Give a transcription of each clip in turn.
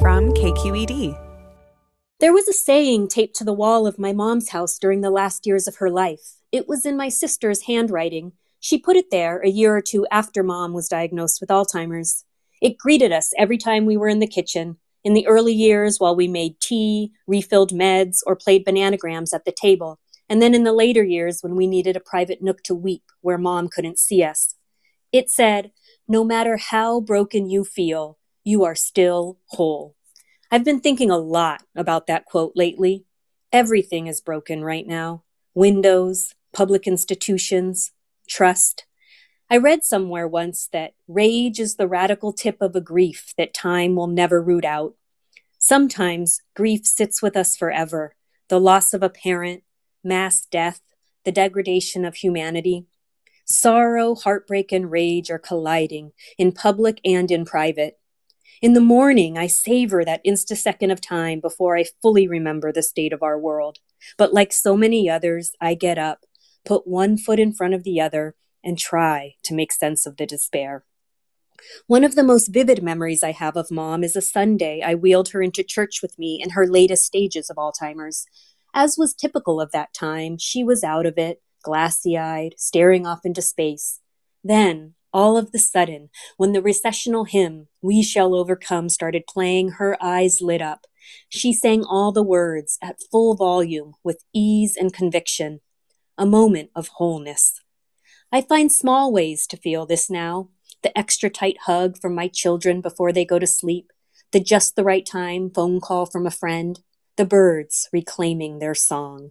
from KQED. There was a saying taped to the wall of my mom's house during the last years of her life. It was in my sister's handwriting. She put it there a year or two after mom was diagnosed with Alzheimer's. It greeted us every time we were in the kitchen, in the early years while we made tea, refilled meds, or played bananagrams at the table, and then in the later years when we needed a private nook to weep where mom couldn't see us. It said, No matter how broken you feel, you are still whole. I've been thinking a lot about that quote lately. Everything is broken right now windows, public institutions, trust. I read somewhere once that rage is the radical tip of a grief that time will never root out. Sometimes grief sits with us forever the loss of a parent, mass death, the degradation of humanity. Sorrow, heartbreak, and rage are colliding in public and in private. In the morning, I savor that instasecond of time before I fully remember the state of our world. But like so many others, I get up, put one foot in front of the other, and try to make sense of the despair. One of the most vivid memories I have of mom is a Sunday I wheeled her into church with me in her latest stages of Alzheimer's. As was typical of that time, she was out of it, glassy eyed, staring off into space. Then, all of the sudden, when the recessional hymn, We Shall Overcome, started playing, her eyes lit up. She sang all the words at full volume with ease and conviction. A moment of wholeness. I find small ways to feel this now the extra tight hug from my children before they go to sleep, the just the right time phone call from a friend, the birds reclaiming their song.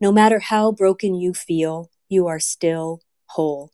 No matter how broken you feel, you are still whole.